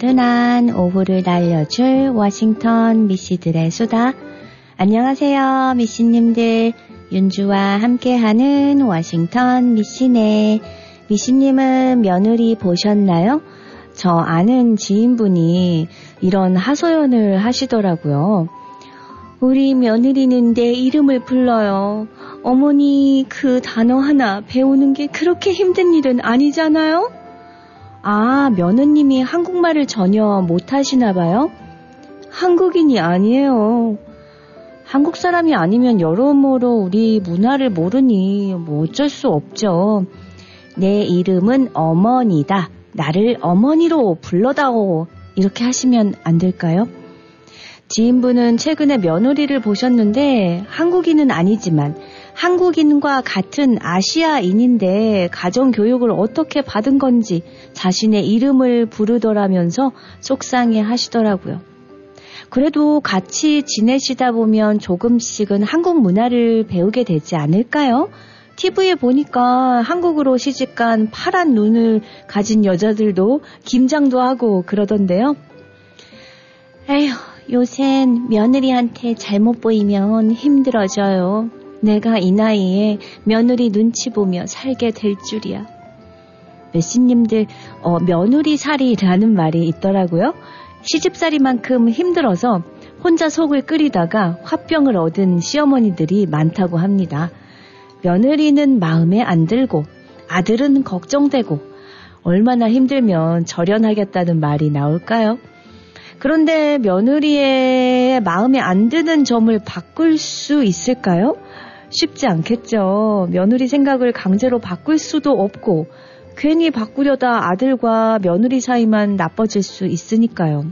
나른한 오후를 날려줄 워싱턴 미씨들의 수다. 안녕하세요, 미씨님들. 윤주와 함께하는 워싱턴 미씨네. 미씨님은 며느리 보셨나요? 저 아는 지인분이 이런 하소연을 하시더라고요. 우리 며느리는 내 이름을 불러요. 어머니 그 단어 하나 배우는 게 그렇게 힘든 일은 아니잖아요? 아, 며느님이 한국말을 전혀 못하시나 봐요? 한국인이 아니에요. 한국 사람이 아니면 여러모로 우리 문화를 모르니 뭐 어쩔 수 없죠. 내 이름은 어머니다. 나를 어머니로 불러다오. 이렇게 하시면 안 될까요? 지인분은 최근에 며느리를 보셨는데 한국인은 아니지만 한국인과 같은 아시아인인데 가정교육을 어떻게 받은 건지 자신의 이름을 부르더라면서 속상해 하시더라고요. 그래도 같이 지내시다 보면 조금씩은 한국 문화를 배우게 되지 않을까요? TV에 보니까 한국으로 시집간 파란 눈을 가진 여자들도 김장도 하고 그러던데요. 에휴, 요샌 며느리한테 잘못 보이면 힘들어져요. 내가 이 나이에 며느리 눈치 보며 살게 될 줄이야. 메시님들 어, 며느리 살이라는 말이 있더라고요. 시집살이만큼 힘들어서 혼자 속을 끓이다가 화병을 얻은 시어머니들이 많다고 합니다. 며느리는 마음에 안 들고 아들은 걱정되고 얼마나 힘들면 절연하겠다는 말이 나올까요? 그런데 며느리의 마음에 안 드는 점을 바꿀 수 있을까요? 쉽지 않겠죠. 며느리 생각을 강제로 바꿀 수도 없고 괜히 바꾸려다 아들과 며느리 사이만 나빠질 수 있으니까요.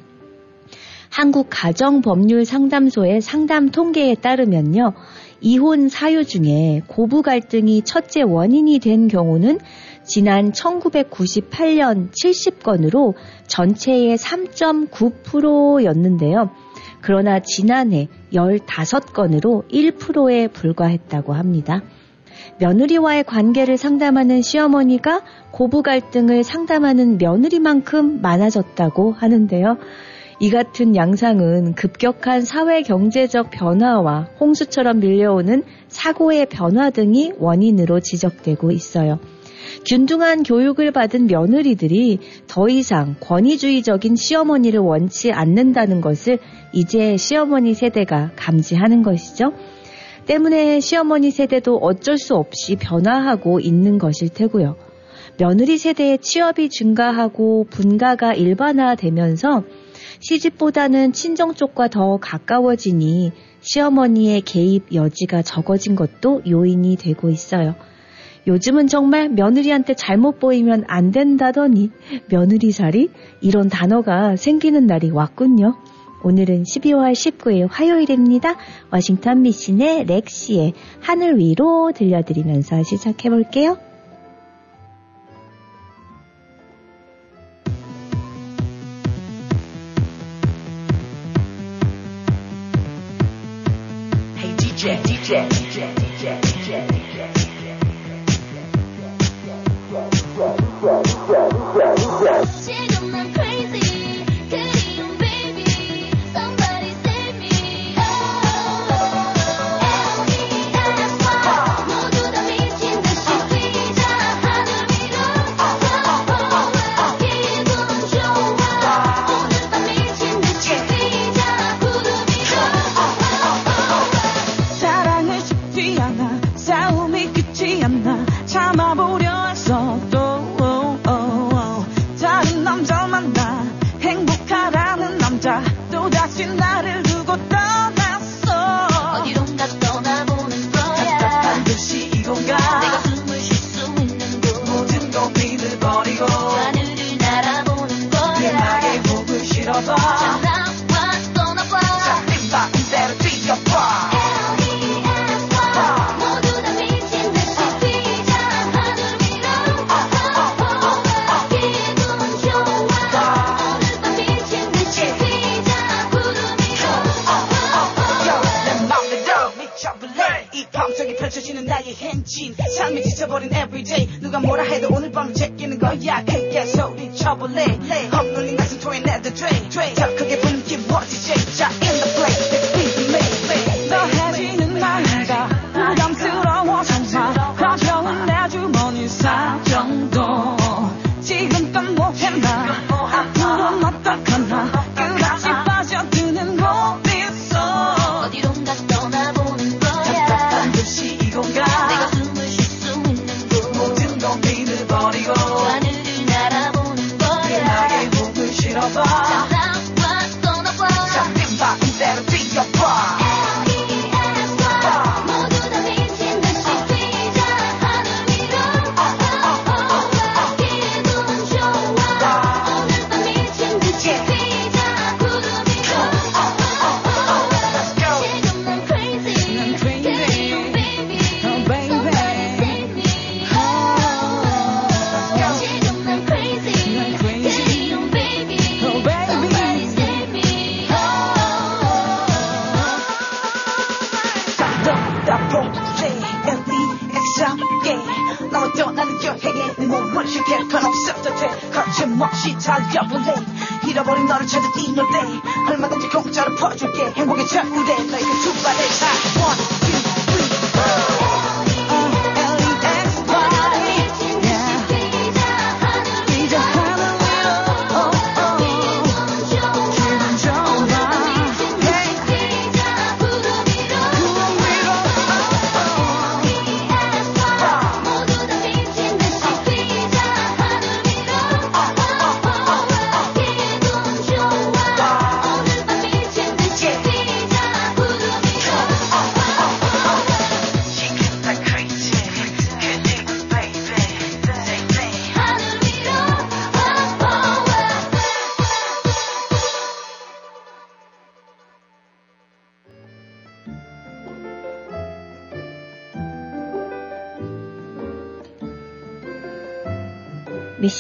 한국 가정법률 상담소의 상담 통계에 따르면요. 이혼 사유 중에 고부 갈등이 첫째 원인이 된 경우는 지난 1998년 70건으로 전체의 3.9%였는데요. 그러나 지난해 15건으로 1%에 불과했다고 합니다. 며느리와의 관계를 상담하는 시어머니가 고부 갈등을 상담하는 며느리만큼 많아졌다고 하는데요. 이 같은 양상은 급격한 사회 경제적 변화와 홍수처럼 밀려오는 사고의 변화 등이 원인으로 지적되고 있어요. 균등한 교육을 받은 며느리들이 더 이상 권위주의적인 시어머니를 원치 않는다는 것을 이제 시어머니 세대가 감지하는 것이죠. 때문에 시어머니 세대도 어쩔 수 없이 변화하고 있는 것일 테고요. 며느리 세대의 취업이 증가하고 분가가 일반화되면서 시집보다는 친정 쪽과 더 가까워지니 시어머니의 개입 여지가 적어진 것도 요인이 되고 있어요. 요즘은 정말 며느리한테 잘못 보이면 안 된다더니 며느리 살이 이런 단어가 생기는 날이 왔군요. 오늘은 12월 19일 화요일입니다. 워싱턴 미신의 렉시의 하늘 위로 들려드리면서 시작해 볼게요. Hey DJ. 다시 나를 두고 떠났어. 어디론가 떠나보는 거야. 듯이 이 공간 내가 숨을 쉴 수 있는 곳. 모든 고민을 버리고 하늘을 날아보는 내 거야. 나의 목을 실어봐 삶이 지쳐버린 everyday 누가 뭐라 해도 오늘 밤 제끼는 거야. 크게 소리쳐볼래 헛놀린 가슴토에 내도 돼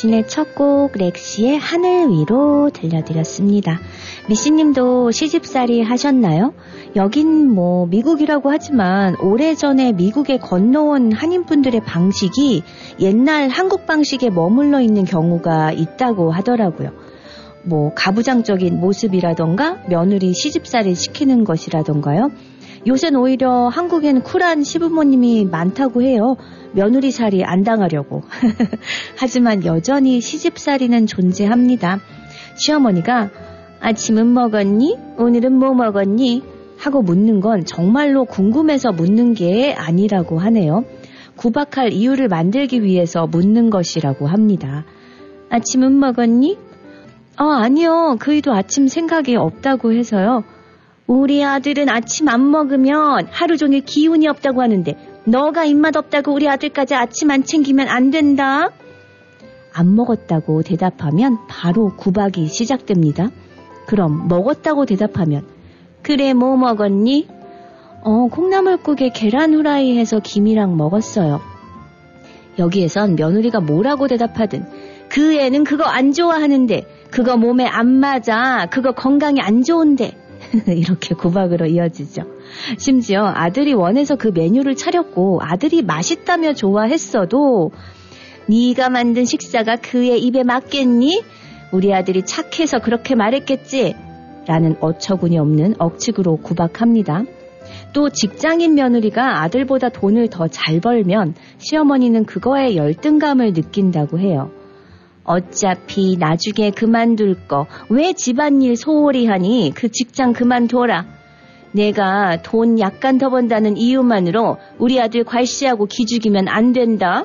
미신의 첫 곡 렉시의 하늘 위로 들려드렸습니다. 미신님도 시집살이 하셨나요? 여긴 뭐 미국이라고 하지만 오래전에 미국에 건너온 한인분들의 방식이 옛날 한국 방식에 머물러 있는 경우가 있다고 하더라고요. 뭐 가부장적인 모습이라던가 며느리 시집살이 시키는 것이라던가요. 요새는 오히려 한국엔 쿨한 시부모님이 많다고 해요. 며느리살이 안 당하려고. 하지만 여전히 시집살이는 존재합니다. 시어머니가 아침은 먹었니? 오늘은 뭐 먹었니? 하고 묻는 건 정말로 궁금해서 묻는 게 아니라고 하네요. 구박할 이유를 만들기 위해서 묻는 것이라고 합니다. 아침은 먹었니? 어, 아니요. 그이도 아침 생각이 없다고 해서요. 우리 아들은 아침 안 먹으면 하루 종일 기운이 없다고 하는데 너가 입맛 없다고 우리 아들까지 아침 안 챙기면 안 된다. 안 먹었다고 대답하면 바로 구박이 시작됩니다. 그럼 먹었다고 대답하면 그래 뭐 먹었니? 어 콩나물국에 계란 후라이 해서 김이랑 먹었어요. 여기에선 며느리가 뭐라고 대답하든 그 애는 그거 안 좋아하는데 그거 몸에 안 맞아 그거 건강에 안 좋은데 이렇게 구박으로 이어지죠. 심지어 아들이 원해서 그 메뉴를 차렸고 아들이 맛있다며 좋아했어도 네가 만든 식사가 그의 입에 맞겠니? 우리 아들이 착해서 그렇게 말했겠지? 라는 어처구니 없는 억측으로 구박합니다. 또 직장인 며느리가 아들보다 돈을 더 잘 벌면 시어머니는 그거에 열등감을 느낀다고 해요. 어차피 나중에 그만둘 거 왜 집안일 소홀히 하니 그 직장 그만둬라. 내가 돈 약간 더 번다는 이유만으로 우리 아들 괄시하고 기죽이면 안 된다.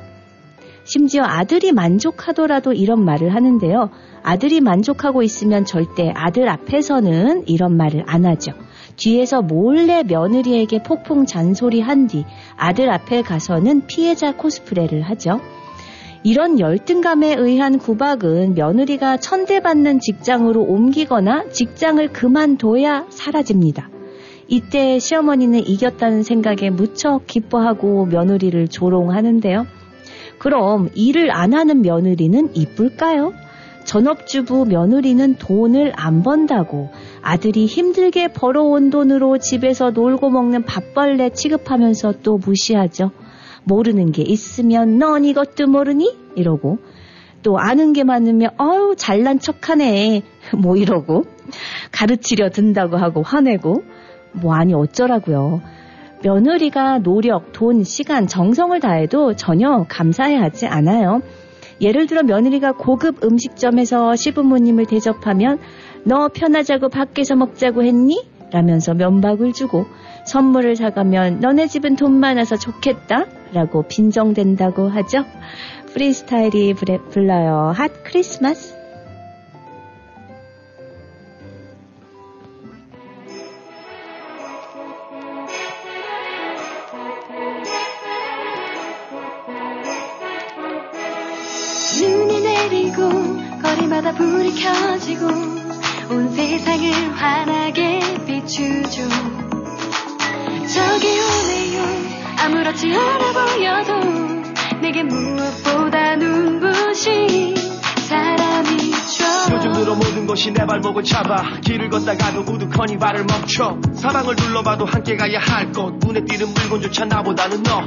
심지어 아들이 만족하더라도 이런 말을 하는데요. 아들이 만족하고 있으면 절대 아들 앞에서는 이런 말을 안 하죠. 뒤에서 몰래 며느리에게 폭풍 잔소리 한 뒤 아들 앞에 가서는 피해자 코스프레를 하죠. 이런 열등감에 의한 구박은 며느리가 천대받는 직장으로 옮기거나 직장을 그만둬야 사라집니다. 이때 시어머니는 이겼다는 생각에 무척 기뻐하고 며느리를 조롱하는데요. 그럼 일을 안 하는 며느리는 이쁠까요? 전업주부 며느리는 돈을 안 번다고 아들이 힘들게 벌어온 돈으로 집에서 놀고 먹는 밥벌레 취급하면서 또 무시하죠. 모르는 게 있으면 넌 이것도 모르니? 이러고 또 아는 게 많으면 어유 잘난 척하네 뭐 이러고 가르치려 든다고 하고 화내고 뭐 아니 어쩌라고요. 며느리가 노력, 돈, 시간, 정성을 다해도 전혀 감사해 하지 않아요. 예를 들어 며느리가 고급 음식점에서 시부모님을 대접하면 너 편하자고 밖에서 먹자고 했니? 라면서 면박을 주고 선물을 사가면 너네 집은 돈 많아서 좋겠다? 라고 빈정댄다고 하죠. 프리스타일이 불에- 불러요. 핫 크리스마스. 눈이 내리고 거리마다 불이 켜지고 온 세상을 환하게 비추죠 저기 오네요 아무렇지 않아 보여도 내게 무엇보다 눈부신 요즘 들어 모든 것이 내 발목을 잡아 길을 걷다가도 우두커니 발을 멈춰. 사방을 둘러봐도 함께 가야 할 곳. 눈에 띄는 물건조차 나보다는 너.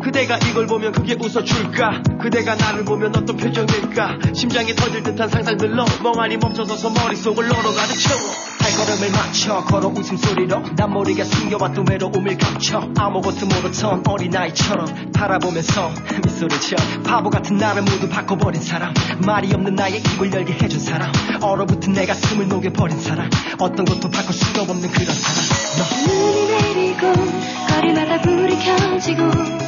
그대가 이걸 보면 그게 웃어줄까? 그대가 나를 보면 어떤 표정일까? 심장이 터질 듯한 상상들로 멍하니 멈춰서서 머릿속을 너로 가득 채워 발걸음을 맞춰 걸어 웃음소리로 난 모르게 숨겨왔던 외로움을 감춰 아무것도 모르던 어린아이처럼 바라보면서 미소를 쳐 바보 같은 나를 모두 바꿔버린 사람 말이 없는 나의 입을 열게 해준 사람 얼어붙은 내 가슴을 녹여버린 사람 어떤 것도 바꿀 수가 없는 그런 사람 너. 눈이 내리고 거리마다 불이 켜지고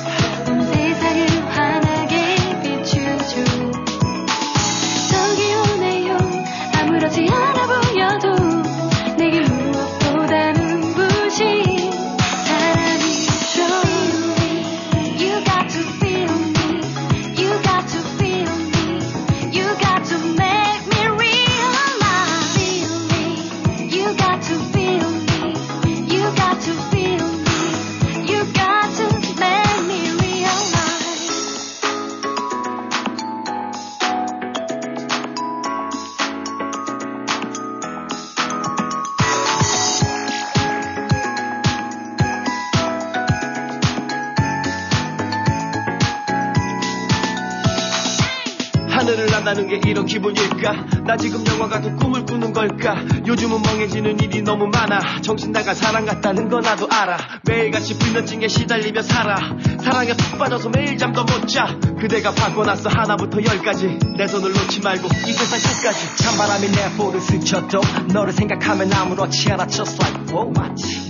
난다는 게 이런 기분일까? 나 지금 영화 같은 꿈을 꾸는 걸까? 요즘은 멍해지는 일이 너무 많아. 정신 나간 사랑 같다는 거 나도 알아. 매일같이 불면증에 시달리며 살아. 사랑에 푹 빠져서 매일 잠도 못자. 그대가 바꿔놨어 하나부터 열까지. 내 손을 놓지 말고 이 세상 끝까지. 찬바람이 내 볼을 스쳐도 너를 생각하면 아무렇지 않아. Just like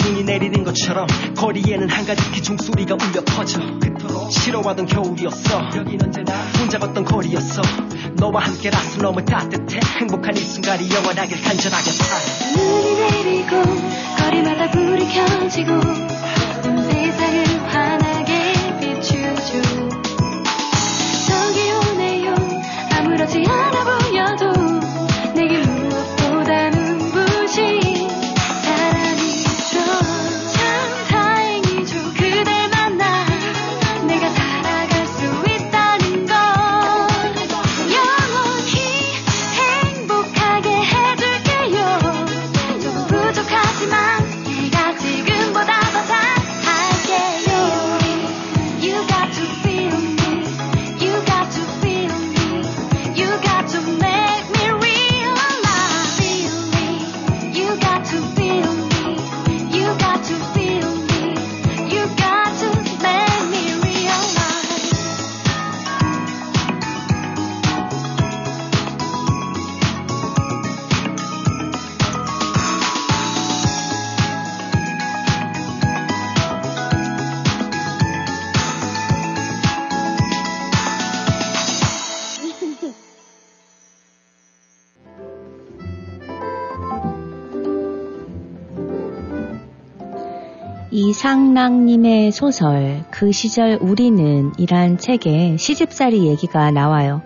눈이 내리는 것처럼 거리에는 한가득히 종소리가 울려 퍼져 싫어하던 겨울이었어. 여긴 언제나 혼자 걷던 거리였어. 너와 함께라서 너무 따뜻해. 행복한 이 순간이 영원하길 간절하게 살 눈이 내리고 거리마다 불이 켜지고 온 세상을 환하게 비추죠. 저기 오네요. 아무렇지 않아 보여 이상락님의 소설 그 시절 우리는 이란 책에 시집살이 얘기가 나와요.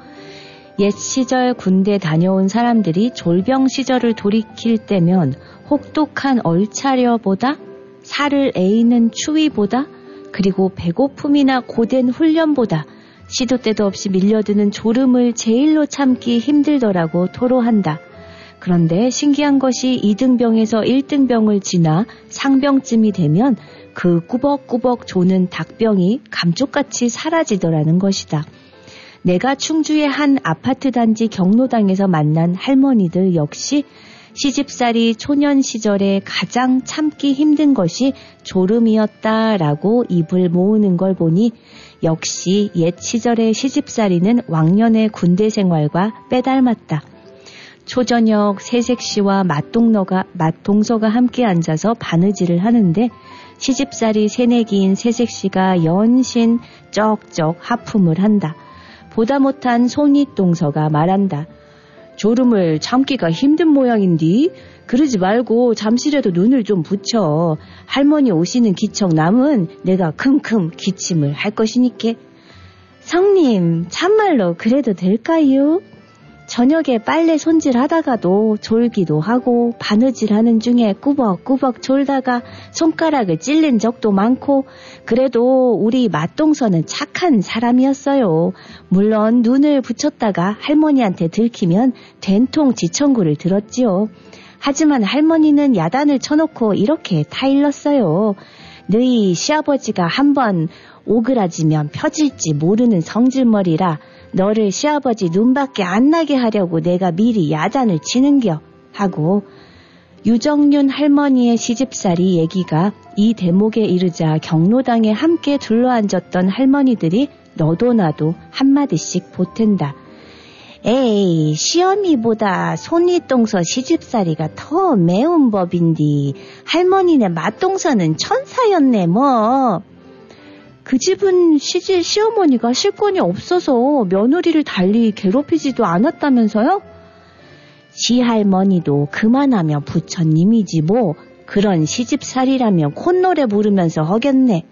옛 시절 군대 다녀온 사람들이 졸병 시절을 돌이킬 때면 혹독한 얼차려보다 살을 에이는 추위보다 그리고 배고픔이나 고된 훈련보다 시도 때도 없이 밀려드는 졸음을 제일로 참기 힘들더라고 토로한다. 그런데 신기한 것이 2등병에서 1등병을 지나 상병쯤이 되면 그 꾸벅꾸벅 조는 닭병이 감쪽같이 사라지더라는 것이다. 내가 충주의 한 아파트 단지 경로당에서 만난 할머니들 역시 시집살이 초년 시절에 가장 참기 힘든 것이 졸음이었다라고 입을 모으는 걸 보니 역시 옛 시절의 시집살이는 왕년의 군대 생활과 빼닮았다. 초저녁 새색시와 맛동너가, 맛동서가 함께 앉아서 바느질을 하는데 시집살이 새내기인 새색시가 연신 쩍쩍 하품을 한다. 보다 못한 손윗동서가 말한다. 졸음을 참기가 힘든 모양인디 그러지 말고 잠시라도 눈을 좀 붙여 할머니 오시는 기척 남은 내가 킁킁 기침을 할 것이니께 성님 참말로 그래도 될까요? 저녁에 빨래 손질 하다가도 졸기도 하고 바느질 하는 중에 꾸벅꾸벅 졸다가 손가락을 찔린 적도 많고 그래도 우리 맛동서는 착한 사람이었어요. 물론 눈을 붙였다가 할머니한테 들키면 된통 지청구를 들었지요. 하지만 할머니는 야단을 쳐놓고 이렇게 타일렀어요. 너희 시아버지가 한번 오그라지면 펴질지 모르는 성질머리라 너를 시아버지 눈밖에 안 나게 하려고 내가 미리 야단을 치는겨 하고 유정윤 할머니의 시집살이 얘기가 이 대목에 이르자 경로당에 함께 둘러앉았던 할머니들이 너도 나도 한마디씩 보탠다. 에이, 시어미보다 손윗동서 시집살이가 더 매운 법인디, 할머니네 맛동서는 천사였네, 뭐. 그 집은 시집 시어머니가 실권이 없어서 며느리를 달리 괴롭히지도 않았다면서요? 시할머니도 그만하면 부처님이지 뭐 그런 시집살이라면 콧노래 부르면서 허겠네.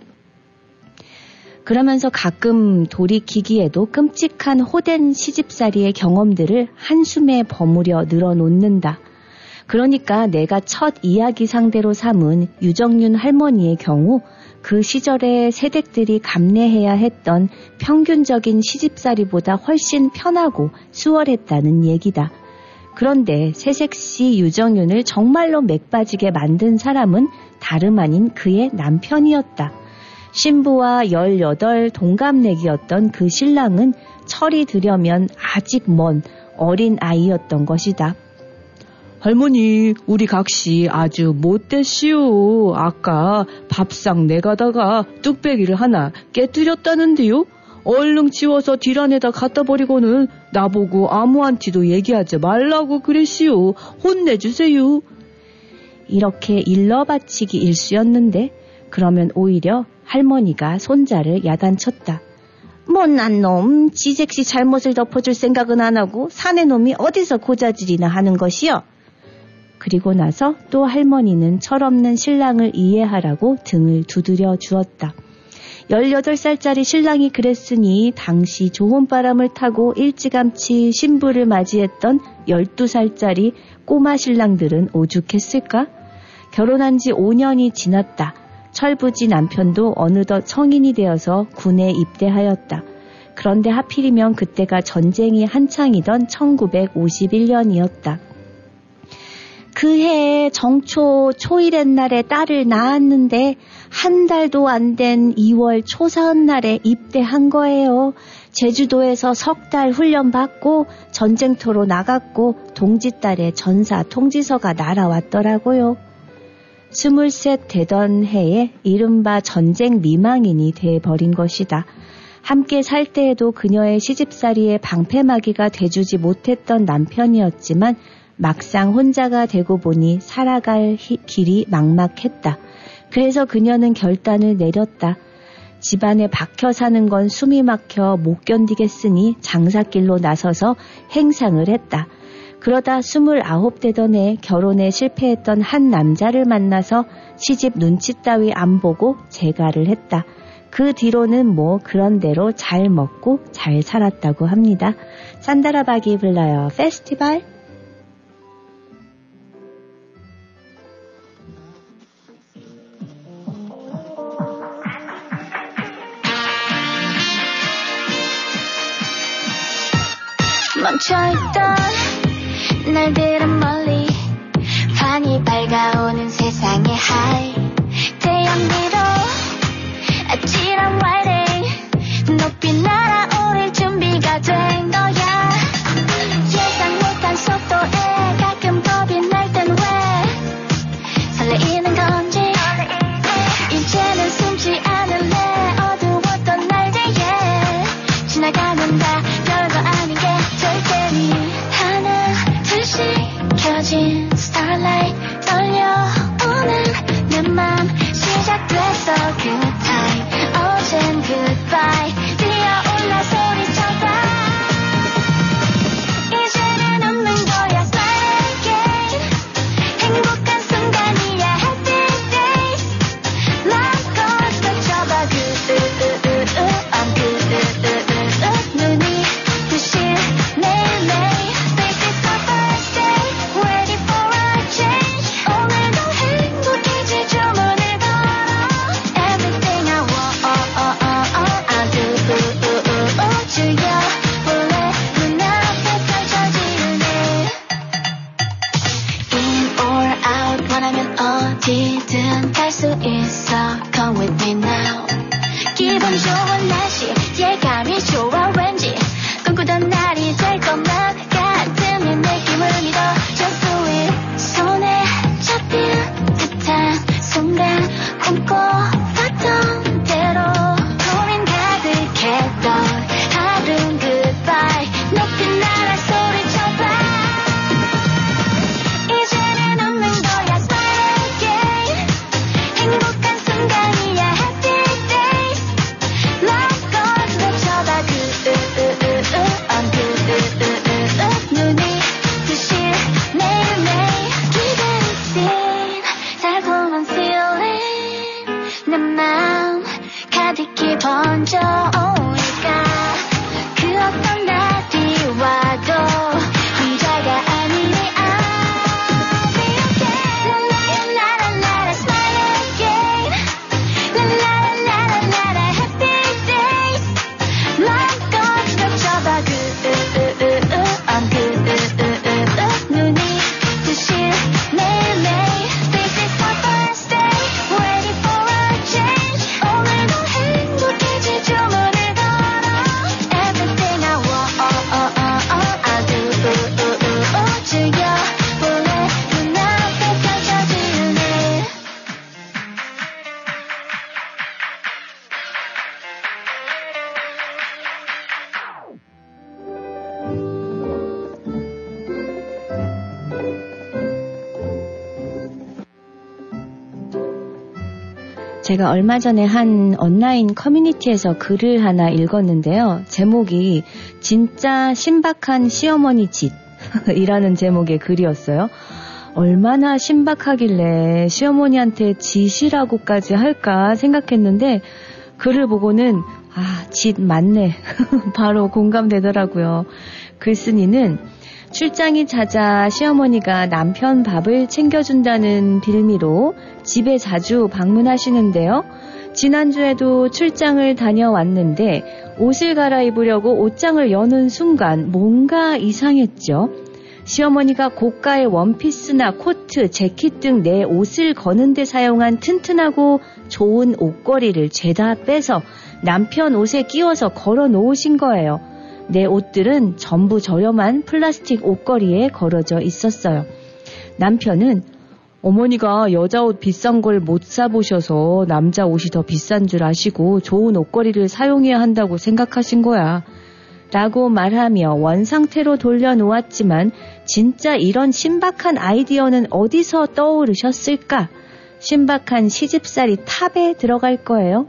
그러면서 가끔 돌이키기에도 끔찍한 호된 시집살이의 경험들을 한숨에 버무려 늘어놓는다. 그러니까 내가 첫 이야기 상대로 삼은 유정윤 할머니의 경우 그 시절에 세댁들이 감내해야 했던 평균적인 시집살이보다 훨씬 편하고 수월했다는 얘기다. 그런데 새색시 유정윤을 정말로 맥빠지게 만든 사람은 다름 아닌 그의 남편이었다. 신부와 18 동갑내기였던 그 신랑은 철이 들여면 아직 먼 어린 아이였던 것이다. 할머니, 우리 각시 아주 못됐시오. 아까 밥상 내가다가 뚝배기를 하나 깨뜨렸다는데요. 얼른 치워서 딜 안에다 갖다 버리고는 나보고 아무한테도 얘기하지 말라고 그랬시오. 혼내주세요. 이렇게 일러바치기 일쑤였는데 그러면 오히려 할머니가 손자를 야단쳤다. 못난 놈, 지색시 잘못을 덮어줄 생각은 안 하고 사내 놈이 어디서 고자질이나 하는 것이요. 그리고 나서 또 할머니는 철없는 신랑을 이해하라고 등을 두드려 주었다. 18살짜리 신랑이 그랬으니 당시 좋은 바람을 타고 일찌감치 신부를 맞이했던 12살짜리 꼬마 신랑들은 오죽했을까? 결혼한 지 5년이 지났다. 철부지 남편도 어느덧 성인이 되어서 군에 입대하였다. 그런데 하필이면 그때가 전쟁이 한창이던 1951년이었다. 그해 정초 초일의 날에 딸을 낳았는데 한 달도 안 된 2월 초사은 날에 입대한 거예요. 제주도에서 석 달 훈련 받고 전쟁터로 나갔고 동지딸의 전사 통지서가 날아왔더라고요. 스물셋 되던 해에 이른바 전쟁 미망인이 돼버린 것이다. 함께 살 때에도 그녀의 시집살이에 방패막이가 돼주지 못했던 남편이었지만 막상 혼자가 되고 보니 살아갈 히, 길이 막막했다. 그래서 그녀는 결단을 내렸다. 집안에 박혀 사는 건 숨이 막혀 못 견디겠으니 장사길로 나서서 행상을 했다. 그러다 스물아홉 되던 해 결혼에 실패했던 한 남자를 만나서 시집 눈치 따위 안 보고 재가를 했다. 그 뒤로는 뭐 그런 대로 잘 먹고 잘 살았다고 합니다. 산다라박이 불러요. 페스티벌. 멈춰있던 날들은 멀리 환히 밝아오는 세상의 하이. 태양비로 아찔한 와이 높이 날아오를 준비가 된 거야. 제가 얼마 전에 한 온라인 커뮤니티에서 글을 하나 읽었는데요. 제목이 진짜 신박한 시어머니 짓이라는 제목의 글이었어요. 얼마나 신박하길래 시어머니한테 짓이라고까지 할까 생각했는데 글을 보고는 아, 짓 맞네. 바로 공감되더라고요. 글쓴이는 출장이 잦아 시어머니가 남편 밥을 챙겨준다는 빌미로 집에 자주 방문하시는데요. 지난주에도 출장을 다녀왔는데 옷을 갈아입으려고 옷장을 여는 순간 뭔가 이상했죠. 시어머니가 고가의 원피스나 코트, 재킷 등 내 옷을 거는데 사용한 튼튼하고 좋은 옷걸이를 죄다 빼서 남편 옷에 끼워서 걸어 놓으신 거예요. 내 옷들은 전부 저렴한 플라스틱 옷걸이에 걸어져 있었어요. 남편은 어머니가 여자 옷 비싼 걸 못 사보셔서 남자 옷이 더 비싼 줄 아시고 좋은 옷걸이를 사용해야 한다고 생각하신 거야. 라고 말하며 원상태로 돌려놓았지만 진짜 이런 신박한 아이디어는 어디서 떠오르셨을까? 신박한 시집살이 탑에 들어갈 거예요.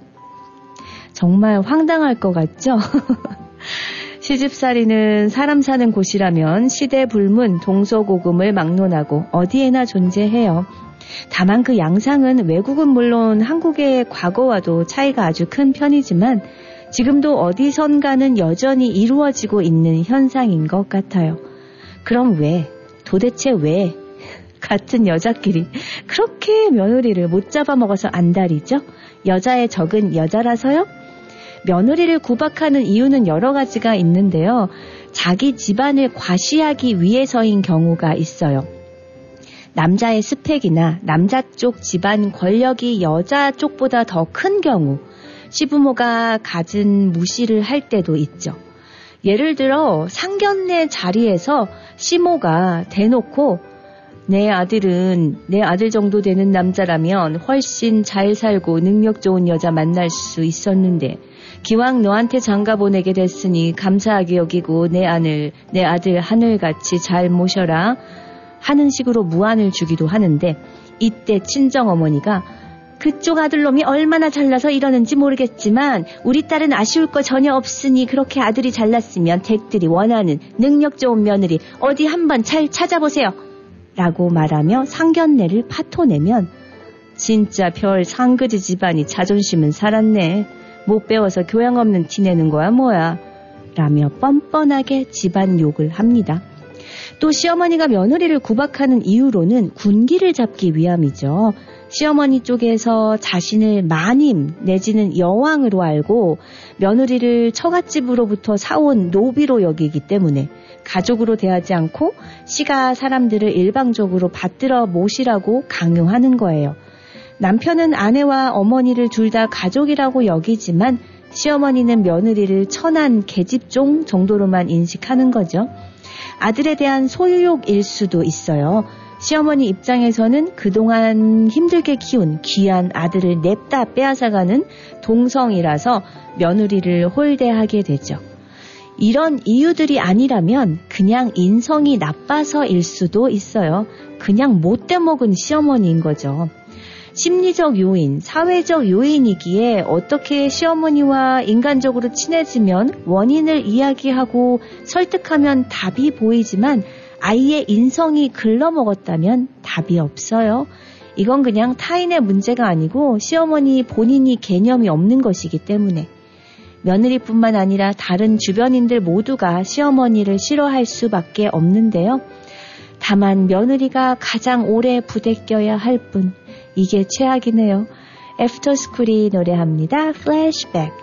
정말 황당할 것 같죠? 시집살이는 사람 사는 곳이라면 시대 불문 동서고금을 막론하고 어디에나 존재해요. 다만 그 양상은 외국은 물론 한국의 과거와도 차이가 아주 큰 편이지만 지금도 어디선가는 여전히 이루어지고 있는 현상인 것 같아요. 그럼 왜, 도대체 왜 같은 여자끼리 그렇게 며느리를 못 잡아먹어서 안달이죠? 여자의 적은 여자라서요? 며느리를 구박하는 이유는 여러 가지가 있는데요. 자기 집안을 과시하기 위해서인 경우가 있어요. 남자의 스펙이나 남자 쪽 집안 권력이 여자 쪽보다 더 큰 경우 시부모가 갖은 무시를 할 때도 있죠. 예를 들어 상견례 자리에서 시모가 대놓고 내 아들은 내 아들 정도 되는 남자라면 훨씬 잘 살고 능력 좋은 여자 만날 수 있었는데 기왕 너한테 장가 보내게 됐으니 감사하게 여기고 내 아들 내 아들 하늘같이 잘 모셔라 하는 식으로 무안을 주기도 하는데 이때 친정 어머니가 그쪽 아들놈이 얼마나 잘나서 이러는지 모르겠지만 우리 딸은 아쉬울 거 전혀 없으니 그렇게 아들이 잘났으면 댁들이 원하는 능력 좋은 며느리 어디 한번 잘 찾아보세요. 라고 말하며 상견례를 파토내면 진짜 별 상그지 집안이 자존심은 살았네. 못 배워서 교양 없는 티 내는 거야 뭐야. 라며 뻔뻔하게 집안 욕을 합니다. 또 시어머니가 며느리를 구박하는 이유로는 군기를 잡기 위함이죠. 시어머니 쪽에서 자신을 마님 내지는 여왕으로 알고 며느리를 처갓집으로부터 사온 노비로 여기기 때문에 가족으로 대하지 않고 시가 사람들을 일방적으로 받들어 모시라고 강요하는 거예요. 남편은 아내와 어머니를 둘 다 가족이라고 여기지만 시어머니는 며느리를 천한 계집종 정도로만 인식하는 거죠. 아들에 대한 소유욕일 수도 있어요. 시어머니 입장에서는 그동안 힘들게 키운 귀한 아들을 냅다 빼앗아가는 동성이라서 며느리를 홀대하게 되죠. 이런 이유들이 아니라면 그냥 인성이 나빠서일 수도 있어요. 그냥 못돼 먹은 시어머니인 거죠. 심리적 요인, 사회적 요인이기에 어떻게 시어머니와 인간적으로 친해지면 원인을 이야기하고 설득하면 답이 보이지만 아이의 인성이 글러먹었다면 답이 없어요. 이건 그냥 타인의 문제가 아니고 시어머니 본인이 개념이 없는 것이기 때문에 며느리뿐만 아니라 다른 주변인들 모두가 시어머니를 싫어할 수밖에 없는데요. 다만 며느리가 가장 오래 부대껴야 할 뿐, 이게 최악이네요. 애프터스쿨이 노래합니다. 플래시백.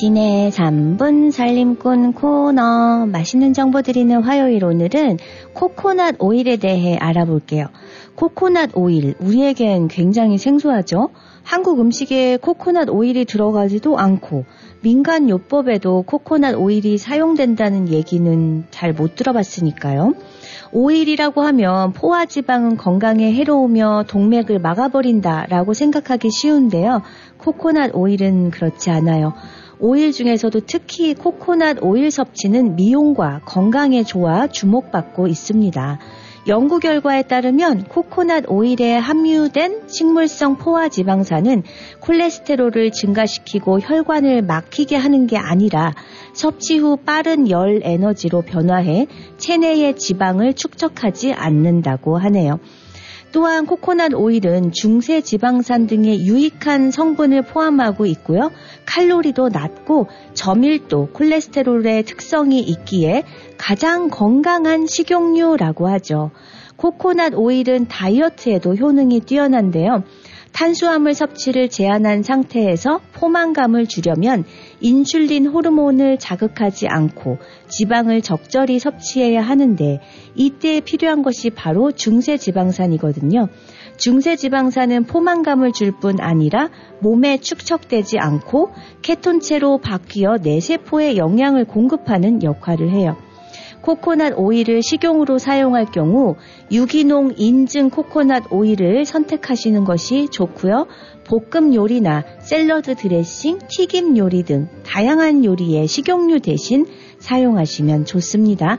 미신의 3분 살림꾼 코너 맛있는 정보 드리는 화요일 오늘은 코코넛 오일에 대해 알아볼게요. 코코넛 오일 우리에겐 굉장히 생소하죠. 한국 음식에 코코넛 오일이 들어가지도 않고 민간 요법에도 코코넛 오일이 사용된다는 얘기는 잘 못 들어봤으니까요. 오일이라고 하면 포화지방은 건강에 해로우며 동맥을 막아버린다라고 생각하기 쉬운데요. 코코넛 오일은 그렇지 않아요. 오일 중에서도 특히 코코넛 오일 섭취는 미용과 건강에 좋아 주목받고 있습니다. 연구 결과에 따르면 코코넛 오일에 함유된 식물성 포화 지방산은 콜레스테롤을 증가시키고 혈관을 막히게 하는 게 아니라 섭취 후 빠른 열 에너지로 변화해 체내의 지방을 축적하지 않는다고 하네요. 또한 코코넛 오일은 중세 지방산 등의 유익한 성분을 포함하고 있고요. 칼로리도 낮고 저밀도, 콜레스테롤의 특성이 있기에 가장 건강한 식용유라고 하죠. 코코넛 오일은 다이어트에도 효능이 뛰어난데요. 탄수화물 섭취를 제한한 상태에서 포만감을 주려면 인슐린 호르몬을 자극하지 않고 지방을 적절히 섭취해야 하는데 이때 필요한 것이 바로 중세 지방산이거든요. 중세 지방산은 포만감을 줄 뿐 아니라 몸에 축적되지 않고 케톤체로 바뀌어 뇌세포에 영양을 공급하는 역할을 해요. 코코넛 오일을 식용으로 사용할 경우 유기농 인증 코코넛 오일을 선택하시는 것이 좋고요. 볶음 요리나 샐러드 드레싱, 튀김 요리 등 다양한 요리에 식용유 대신 사용하시면 좋습니다.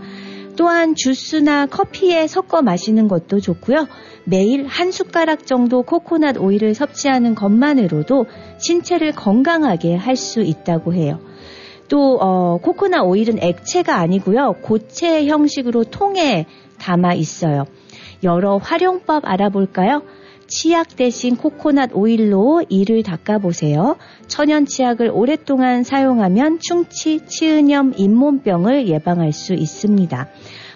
또한 주스나 커피에 섞어 마시는 것도 좋고요. 매일 한 숟가락 정도 코코넛 오일을 섭취하는 것만으로도 신체를 건강하게 할 수 있다고 해요. 또 어, 코코넛 오일은 액체가 아니고요. 고체 형식으로 통에 담아 있어요. 여러 활용법 알아볼까요? 치약 대신 코코넛 오일로 이를 닦아보세요. 천연 치약을 오랫동안 사용하면 충치, 치은염, 잇몸병을 예방할 수 있습니다.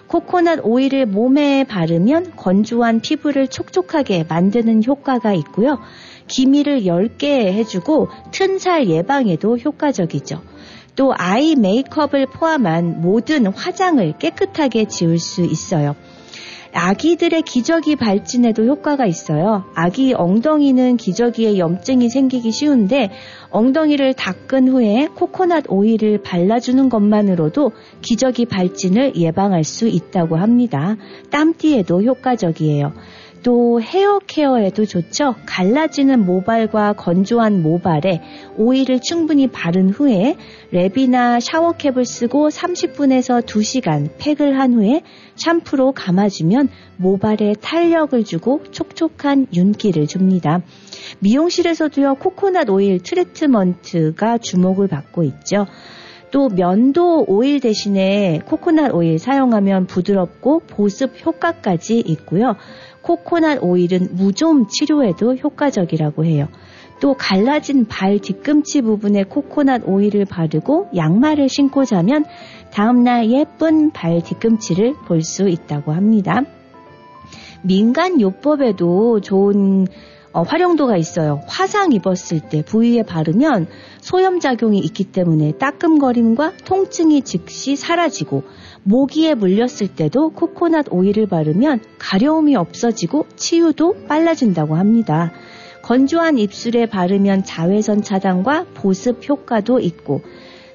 코코넛 오일을 몸에 바르면 건조한 피부를 촉촉하게 만드는 효과가 있고요. 기미를 엷게 해주고 튼살 예방에도 효과적이죠. 또 아이 메이크업을 포함한 모든 화장을 깨끗하게 지울 수 있어요. 아기들의 기저귀 발진에도 효과가 있어요. 아기 엉덩이는 기저귀에 염증이 생기기 쉬운데 엉덩이를 닦은 후에 코코넛 오일을 발라주는 것만으로도 기저귀 발진을 예방할 수 있다고 합니다. 땀띠에도 효과적이에요. 또 헤어 케어에도 좋죠. 갈라지는 모발과 건조한 모발에 오일을 충분히 바른 후에 랩이나 샤워캡을 쓰고 30분에서 2시간 팩을 한 후에 샴푸로 감아주면 모발에 탄력을 주고 촉촉한 윤기를 줍니다. 미용실에서도요, 코코넛 오일 트리트먼트가 주목을 받고 있죠. 또 면도 오일 대신에 코코넛 오일 사용하면 부드럽고 보습 효과까지 있고요. 코코넛 오일은 무좀 치료에도 효과적이라고 해요. 또 갈라진 발 뒤꿈치 부분에 코코넛 오일을 바르고 양말을 신고 자면 다음날 예쁜 발 뒤꿈치를 볼 수 있다고 합니다. 민간 요법에도 좋은 어, 활용도가 있어요. 화상 입었을 때 부위에 바르면 소염작용이 있기 때문에 따끔거림과 통증이 즉시 사라지고 모기에 물렸을 때도 코코넛 오일을 바르면 가려움이 없어지고 치유도 빨라진다고 합니다. 건조한 입술에 바르면 자외선 차단과 보습 효과도 있고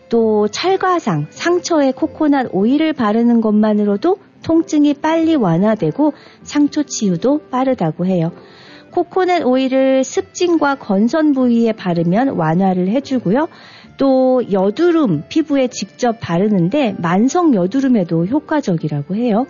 또 찰과상, 상처에 코코넛 오일을 바르는 것만으로도 통증이 빨리 완화되고 상처 치유도 빠르다고 해요. 코코넛 오일을 습진과 건선 부위에 바르면 완화를 해주고요. 또 여두름 피부에 직접 바르는데 만성 여두름에도 효과적이라고 해요.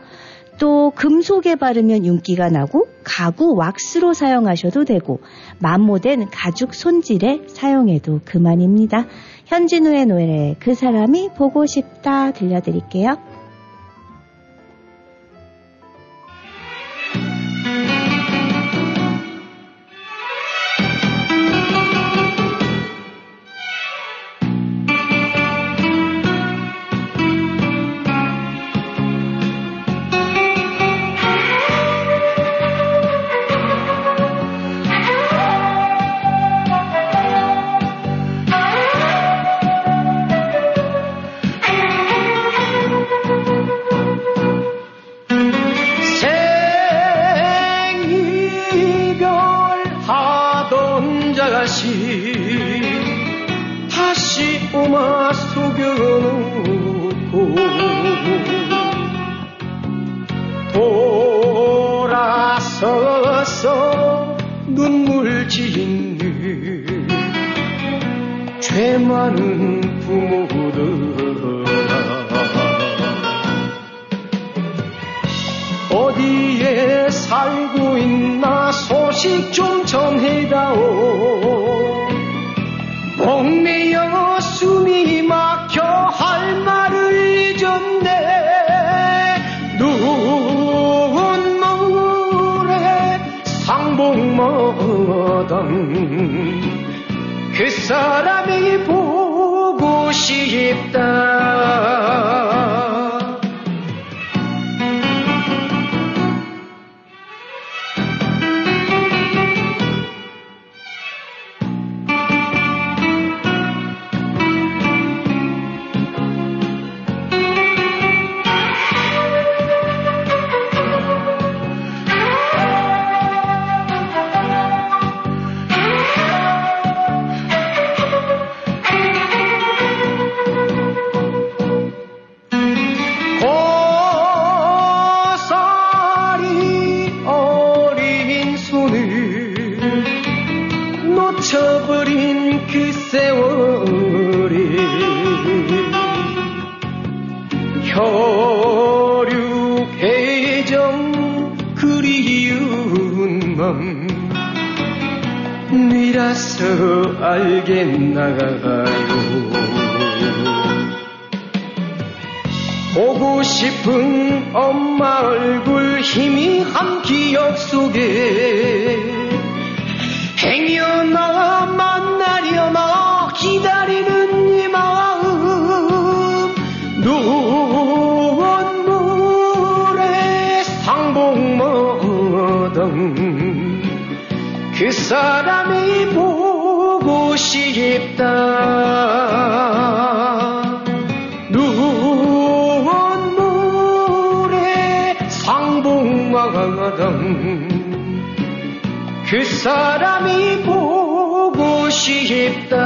또 금속에 바르면 윤기가 나고 가구 왁스로 사용하셔도 되고 만모된 가죽 손질에 사용해도 그만입니다. 현진우의 노래 그 사람이 보고 싶다 들려드릴게요. 소식 좀 전해다오 옥매여 숨이 막혀 할 말을 잊었네 눈물에 상봉마당 그 사람이 보고 싶다 얼굴 희미한 기억 속에 행여나 만나려나 기다리는 이 마음. 눈물의 상봉마당 그 사람이 보고 싶다 사람이 보고 싶다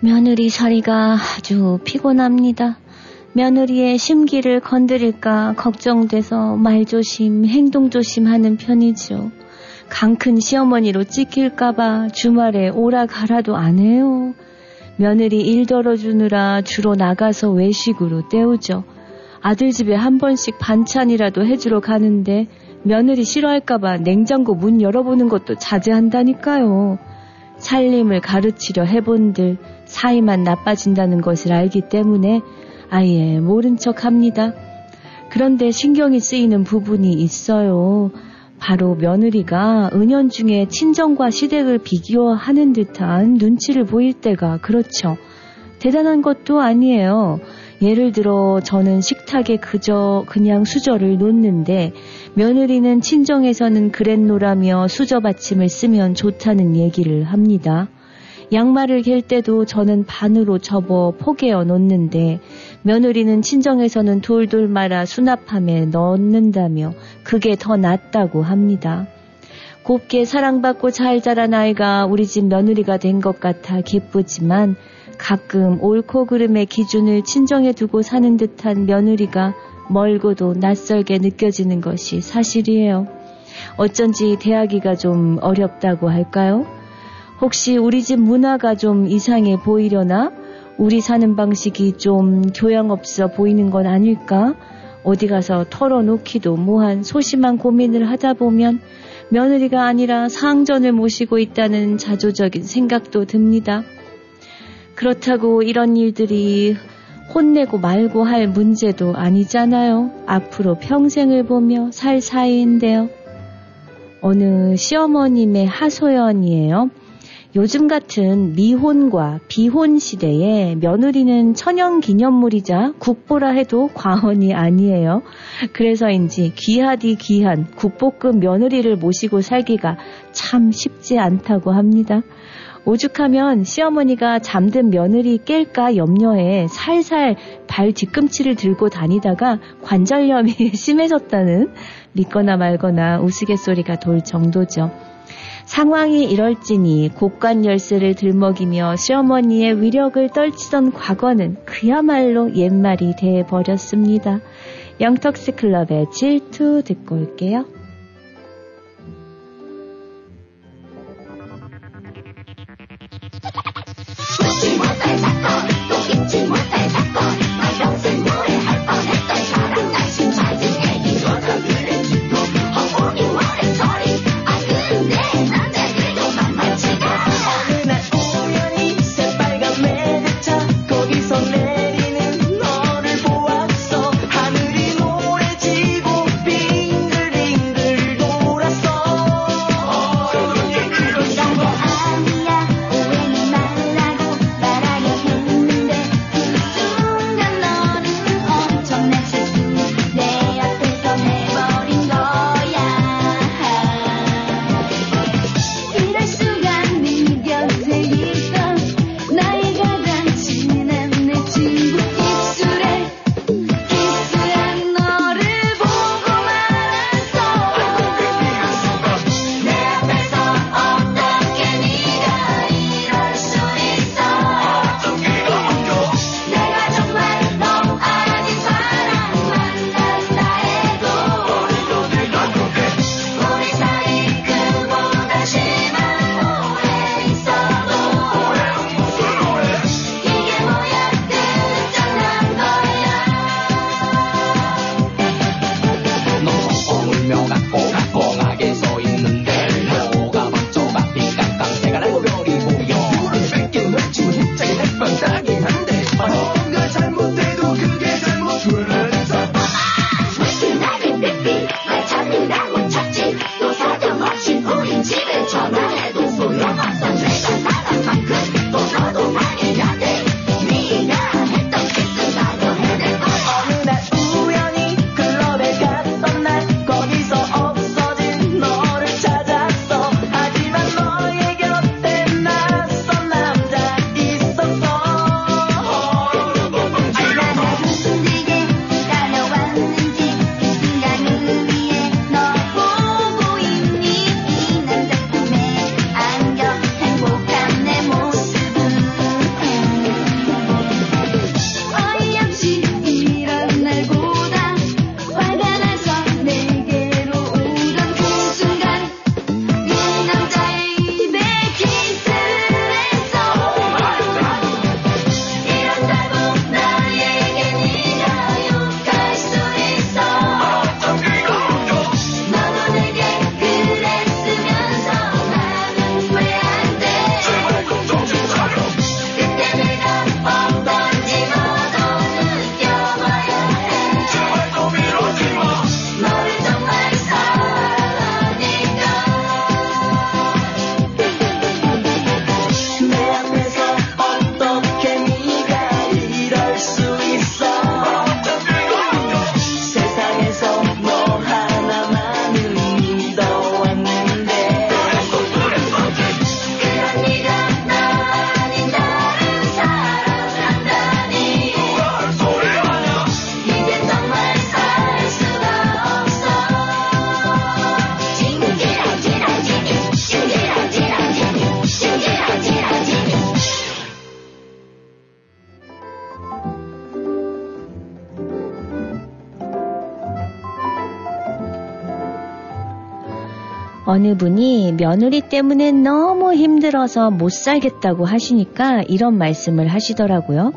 며느리 서리가 아주 피곤합니다. 며느리의 심기를 건드릴까 걱정돼서 말조심, 행동조심 하는 편이죠. 강큰 시어머니로 찍힐까봐 주말에 오라 가라도 안 해요. 며느리 일 덜어주느라 주로 나가서 외식으로 때우죠. 아들 집에 한 번씩 반찬이라도 해주러 가는데 며느리 싫어할까봐 냉장고 문 열어보는 것도 자제한다니까요. 살림을 가르치려 해본들 사이만 나빠진다는 것을 알기 때문에 아예 모른 척 합니다. 그런데 신경이 쓰이는 부분이 있어요. 바로 며느리가 은연중에 친정과 시댁을 비교하는 듯한 눈치를 보일 때가 그렇죠. 대단한 것도 아니에요. 예를 들어 저는 식탁에 그저 그냥 수저를 놓는데 며느리는 친정에서는 그랬노라며 수저 받침을 쓰면 좋다는 얘기를 합니다. 양말을 갤 때도 저는 반으로 접어 포개어 놓는데 며느리는 친정에서는 돌돌 말아 수납함에 넣는다며 그게 더 낫다고 합니다. 곱게 사랑받고 잘 자란 아이가 우리 집 며느리가 된 것 같아 기쁘지만 가끔 옳고 그름의 기준을 친정에 두고 사는 듯한 며느리가 멀고도 낯설게 느껴지는 것이 사실이에요. 어쩐지 대하기가 좀 어렵다고 할까요? 혹시 우리 집 문화가 좀 이상해 보이려나? 우리 사는 방식이 좀 교양 없어 보이는 건 아닐까? 어디 가서 털어놓기도 뭐한 소심한 고민을 하다 보면 며느리가 아니라 상전을 모시고 있다는 자조적인 생각도 듭니다. 그렇다고 이런 일들이 혼내고 말고 할 문제도 아니잖아요. 앞으로 평생을 보며 살 사이인데요. 어느 시어머님의 하소연이에요. 요즘 같은 미혼과 비혼 시대에 며느리는 천연 기념물이자 국보라 해도 과언이 아니에요. 그래서인지 귀하디 귀한 국보급 며느리를 모시고 살기가 참 쉽지 않다고 합니다. 오죽하면 시어머니가 잠든 며느리 깰까 염려해 살살 발 뒤꿈치를 들고 다니다가 관절염이 심해졌다는 믿거나 말거나 우스갯소리가 돌 정도죠. 상황이 이럴지니 곡관 열쇠를 들먹이며 시어머니의 위력을 떨치던 과거는 그야말로 옛말이 돼버렸습니다. 영턱스 클럽의 질투 듣고 올게요. 어느 분이 며느리 때문에 너무 힘들어서 못 살겠다고 하시니까 이런 말씀을 하시더라고요.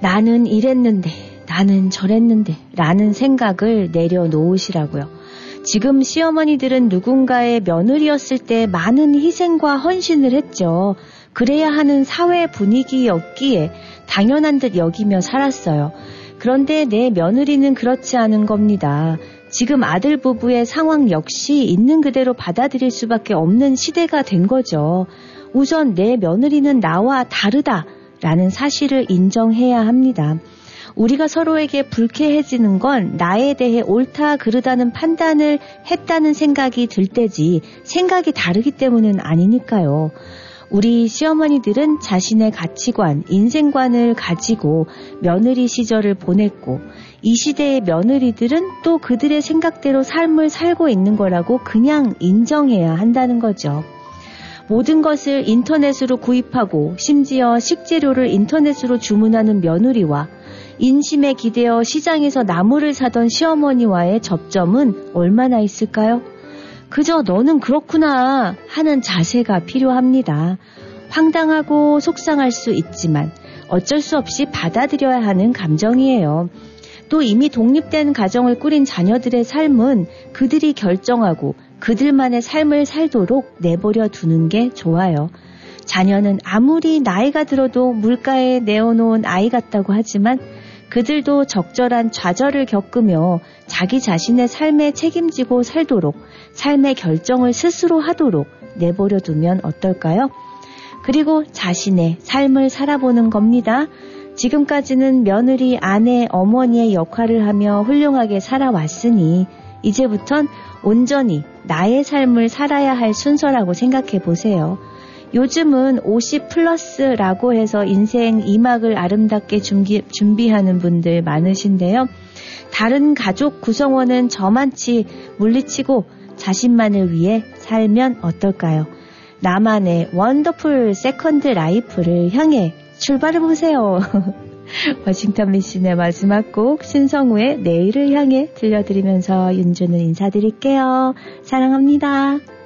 나는 이랬는데, 나는 저랬는데, 라는 생각을 내려놓으시라고요. 지금 시어머니들은 누군가의 며느리였을 때 많은 희생과 헌신을 했죠. 그래야 하는 사회 분위기였기에 당연한 듯 여기며 살았어요. 그런데 내 며느리는 그렇지 않은 겁니다. 지금 아들 부부의 상황 역시 있는 그대로 받아들일 수밖에 없는 시대가 된 거죠. 우선 내 며느리는 나와 다르다라는 사실을 인정해야 합니다. 우리가 서로에게 불쾌해지는 건 나에 대해 옳다 그르다는 판단을 했다는 생각이 들 때지 생각이 다르기 때문은 아니니까요. 우리 시어머니들은 자신의 가치관, 인생관을 가지고 며느리 시절을 보냈고 이 시대의 며느리들은 또 그들의 생각대로 삶을 살고 있는 거라고 그냥 인정해야 한다는 거죠. 모든 것을 인터넷으로 구입하고 심지어 식재료를 인터넷으로 주문하는 며느리와 인심에 기대어 시장에서 나무를 사던 시어머니와의 접점은 얼마나 있을까요? 그저 너는 그렇구나 하는 자세가 필요합니다. 황당하고 속상할 수 있지만 어쩔 수 없이 받아들여야 하는 감정이에요. 또 이미 독립된 가정을 꾸린 자녀들의 삶은 그들이 결정하고 그들만의 삶을 살도록 내버려 두는 게 좋아요. 자녀는 아무리 나이가 들어도 물가에 내어놓은 아이 같다고 하지만 그들도 적절한 좌절을 겪으며 자기 자신의 삶에 책임지고 살도록 삶의 결정을 스스로 하도록 내버려 두면 어떨까요? 그리고 자신의 삶을 살아보는 겁니다. 지금까지는 며느리, 아내, 어머니의 역할을 하며 훌륭하게 살아왔으니 이제부턴 온전히 나의 삶을 살아야 할 순서라고 생각해 보세요. 요즘은 50 플러스라고 해서 인생 2막을 아름답게 준비, 준비하는 분들 많으신데요. 다른 가족 구성원은 저만치 물리치고 자신만을 위해 살면 어떨까요? 나만의 wonderful second life를 향해 출발해 보세요. 워싱턴 미신의 마지막 곡 신성우의 내일을 향해 들려드리면서 윤주는 인사드릴게요. 사랑합니다.